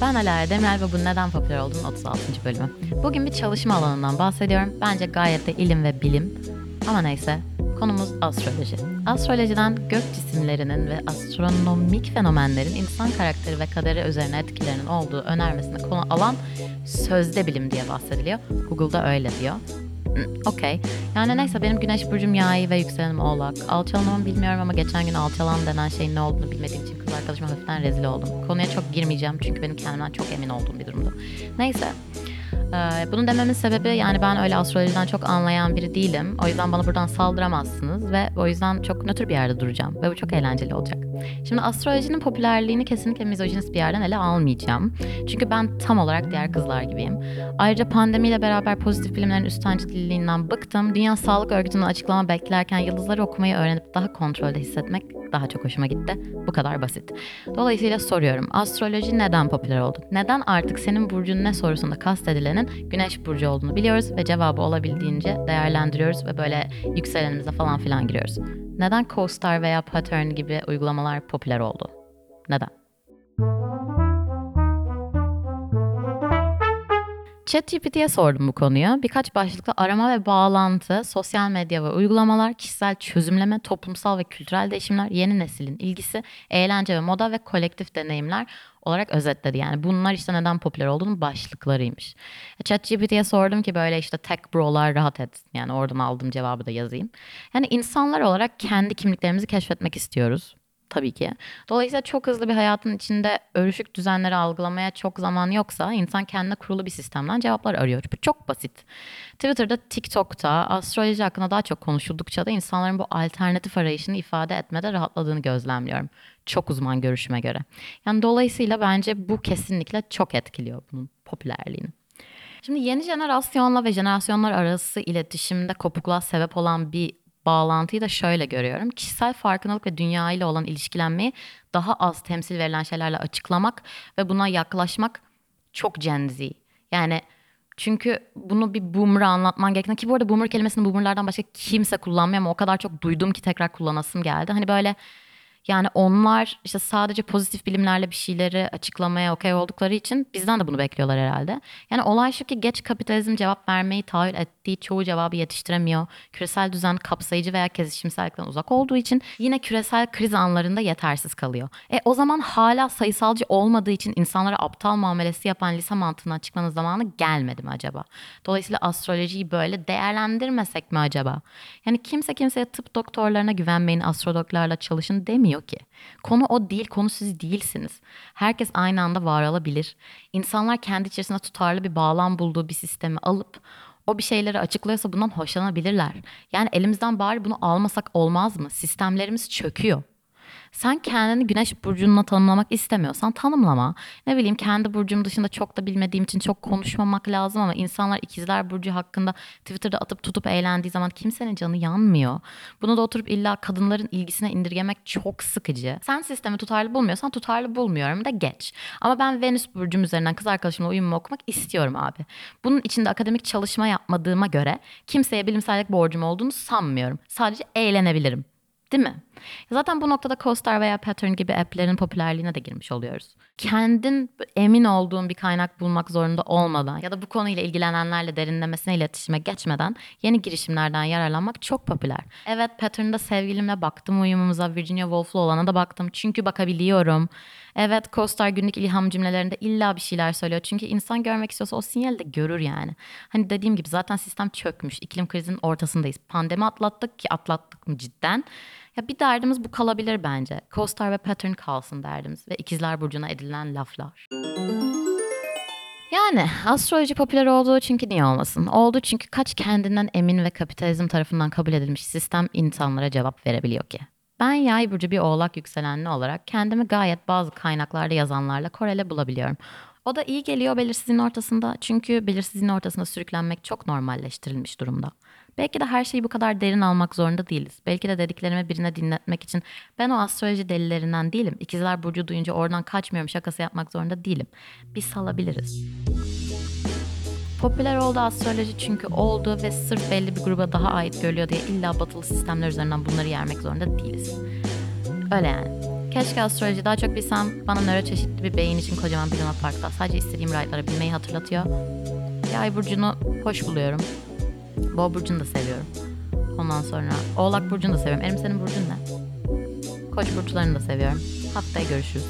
Ben Ala Demirel ve bu neden popüler olduğunun 36. bölümü. Bugün bir çalışma alanından bahsediyorum. Bence gayet de ilim ve bilim. Ama neyse, konumuz astroloji. Astrolojiden gök cisimlerinin ve astronomik fenomenlerin insan karakteri ve kaderi üzerine etkilerinin olduğu önermesine konu alan sözde bilim diye bahsediliyor. Google'da öyle diyor. Okey. Yani neyse benim güneş burcum yay ve yükselenim oğlak. Alçalanmamı bilmiyorum ama geçen gün alçalan denen şeyin ne olduğunu bilmediğim için kız arkadaşıma hafiften rezil oldum. Konuya çok girmeyeceğim çünkü benim kendimden çok emin olduğum bir durumdu. Neyse. Ee, bunu dememin sebebi yani ben öyle astrolojiden çok anlayan biri değilim. O yüzden bana buradan saldıramazsınız ve o yüzden çok nötr bir yerde duracağım ve bu çok eğlenceli olacak. Şimdi astrolojinin popülerliğini kesinlikle mizojinist bir yerden ele almayacağım. Çünkü ben tam olarak diğer kızlar gibiyim. Ayrıca pandemiyle beraber pozitif bilimlerin üstencidiliğinden bıktım. Dünya Sağlık Örgütü'nün açıklama beklerken yıldızları okumayı öğrenip daha kontrolde hissetmek daha çok hoşuma gitti. Bu kadar basit. Dolayısıyla soruyorum. Astroloji neden popüler oldu? Neden artık senin burcun ne sorusunda kastedilenin güneş burcu olduğunu biliyoruz ve cevabı olabildiğince değerlendiriyoruz ve böyle yükselenimize falan filan giriyoruz. Neden CoStar veya Pattern gibi uygulamalar popüler oldu? Neden? ChatGPT'ye sordum bu konuyu. Birkaç başlıkta arama ve bağlantı, sosyal medya ve uygulamalar, kişisel çözümleme, toplumsal ve kültürel değişimler, yeni neslin ilgisi, eğlence ve moda ve kolektif deneyimler olarak özetledi. Yani bunlar işte neden popüler olduğunu başlıklarıymış. ChatGPT'ye sordum ki böyle işte tech bro'lar rahat et. Yani oradan aldığım cevabı da yazayım. Yani insanlar olarak kendi kimliklerimizi keşfetmek istiyoruz tabii ki. Dolayısıyla çok hızlı bir hayatın içinde örüşük düzenleri algılamaya çok zaman yoksa insan kendine kurulu bir sistemden cevaplar arıyor. Bu çok basit. Twitter'da, TikTok'ta astroloji hakkında daha çok konuşuldukça da insanların bu alternatif arayışını ifade etmede rahatladığını gözlemliyorum. Çok uzman görüşüme göre. Yani dolayısıyla bence bu kesinlikle çok etkiliyor bunun popülerliğini. Şimdi yeni jenerasyonla ve jenerasyonlar arası iletişimde kopukluğa sebep olan bir bağlantıyı da şöyle görüyorum. Kişisel farkındalık ve dünya ile olan ilişkilenmeyi daha az temsil verilen şeylerle açıklamak ve buna yaklaşmak çok Gen. Yani çünkü bunu bir boomer'a anlatman gerekiyor. Ki bu arada boomer kelimesini boomerlardan başka kimse kullanmıyor ama o kadar çok duydum ki tekrar kullanasım geldi. Hani böyle yani onlar işte sadece pozitif bilimlerle bir şeyleri açıklamaya okey oldukları için bizden de bunu bekliyorlar herhalde. Yani olay şu ki geç kapitalizm cevap vermeyi tahayyül ettiği çoğu cevabı yetiştiremiyor. Küresel düzen kapsayıcı veya kesişimsellikten uzak olduğu için yine küresel kriz anlarında yetersiz kalıyor. E o zaman hala sayısalcı olmadığı için insanlara aptal muamelesi yapan lise mantığını açıklanın zamanı gelmedi mi acaba? Dolayısıyla astrolojiyi böyle değerlendirmesek mi acaba? Yani kimse kimseye tıp doktorlarına güvenmeyin, astrologlarla çalışın demiyor ki. Konu o değil, konu siz değilsiniz. Herkes aynı anda var olabilir. İnsanlar kendi içerisinde tutarlı bir bağlam bulduğu bir sistemi alıp o bir şeyleri açıklıyorsa bundan hoşlanabilirler. Yani elimizden bari bunu almasak olmaz mı? Sistemlerimiz çöküyor. Sen kendini güneş burcunla tanımlamak istemiyorsan tanımlama. Ne bileyim kendi burcum dışında çok da bilmediğim için çok konuşmamak lazım ama insanlar ikizler burcu hakkında Twitter'da atıp tutup eğlendiği zaman kimsenin canı yanmıyor. Bunu da oturup illa kadınların ilgisine indirgemek çok sıkıcı. Sen sistemi tutarlı bulmuyorsan tutarlı bulmuyorum da geç. Ama ben Venüs burcum üzerinden kız arkadaşımla uyumumu okumak istiyorum abi. Bunun içinde akademik çalışma yapmadığıma göre kimseye bilimsellik borcum olduğunu sanmıyorum. Sadece eğlenebilirim. Değil mi? Zaten bu noktada CoStar veya Pattern gibi app'lerin popülerliğine de girmiş oluyoruz. Kendin emin olduğun bir kaynak bulmak zorunda olmadan ya da bu konuyla ilgilenenlerle derinlemesine iletişime geçmeden yeni girişimlerden yararlanmak çok popüler. Evet Pattern'da sevgilimle baktım uyumumuza, Virginia Woolf'lu olana da baktım çünkü bakabiliyorum. Evet CoStar günlük ilham cümlelerinde illa bir şeyler söylüyor. Çünkü insan görmek istiyorsa o sinyali de görür yani. Hani dediğim gibi zaten sistem çökmüş. İklim krizinin ortasındayız. Pandemi atlattık ki atlattık mı cidden? Ya bir derdimiz bu kalabilir bence. CoStar ve Pattern kalsın derdimiz ve ikizler burcuna edilen laflar. Yani astroloji popüler oldu çünkü niye olmasın? Oldu çünkü kaç kendinden emin ve kapitalizm tarafından kabul edilmiş sistem insanlara cevap verebiliyor ki? Ben yay burcu bir oğlak yükselenli olarak kendimi gayet bazı kaynaklarda yazanlarla korele bulabiliyorum. O da iyi geliyor belirsizliğin ortasında çünkü belirsizliğin ortasında sürüklenmek çok normalleştirilmiş durumda. Belki de her şeyi bu kadar derin almak zorunda değiliz. Belki de dediklerimi birine dinletmek için ben o astroloji delilerinden değilim. İkizler Burcu duyunca oradan kaçmıyorum şakası yapmak zorunda değilim. Bir salabiliriz. Popüler oldu astroloji çünkü oldu ve sırf belli bir gruba daha ait görülüyor diye illa batılı sistemler üzerinden bunları yermek zorunda değiliz. Öyle yani. keşke astroloji daha çok bilsem bana nöro çeşitli bir beyin için kocaman bir Luna Park'ta sadece istediğim raylara binmeyi hatırlatıyor. Yay burcunu hoş buluyorum. Boğa burcunu da seviyorum. Ondan sonra Oğlak burcunu da seviyorum. Erim senin burcun ne? Koç burçlarını da seviyorum. Haftaya görüşürüz.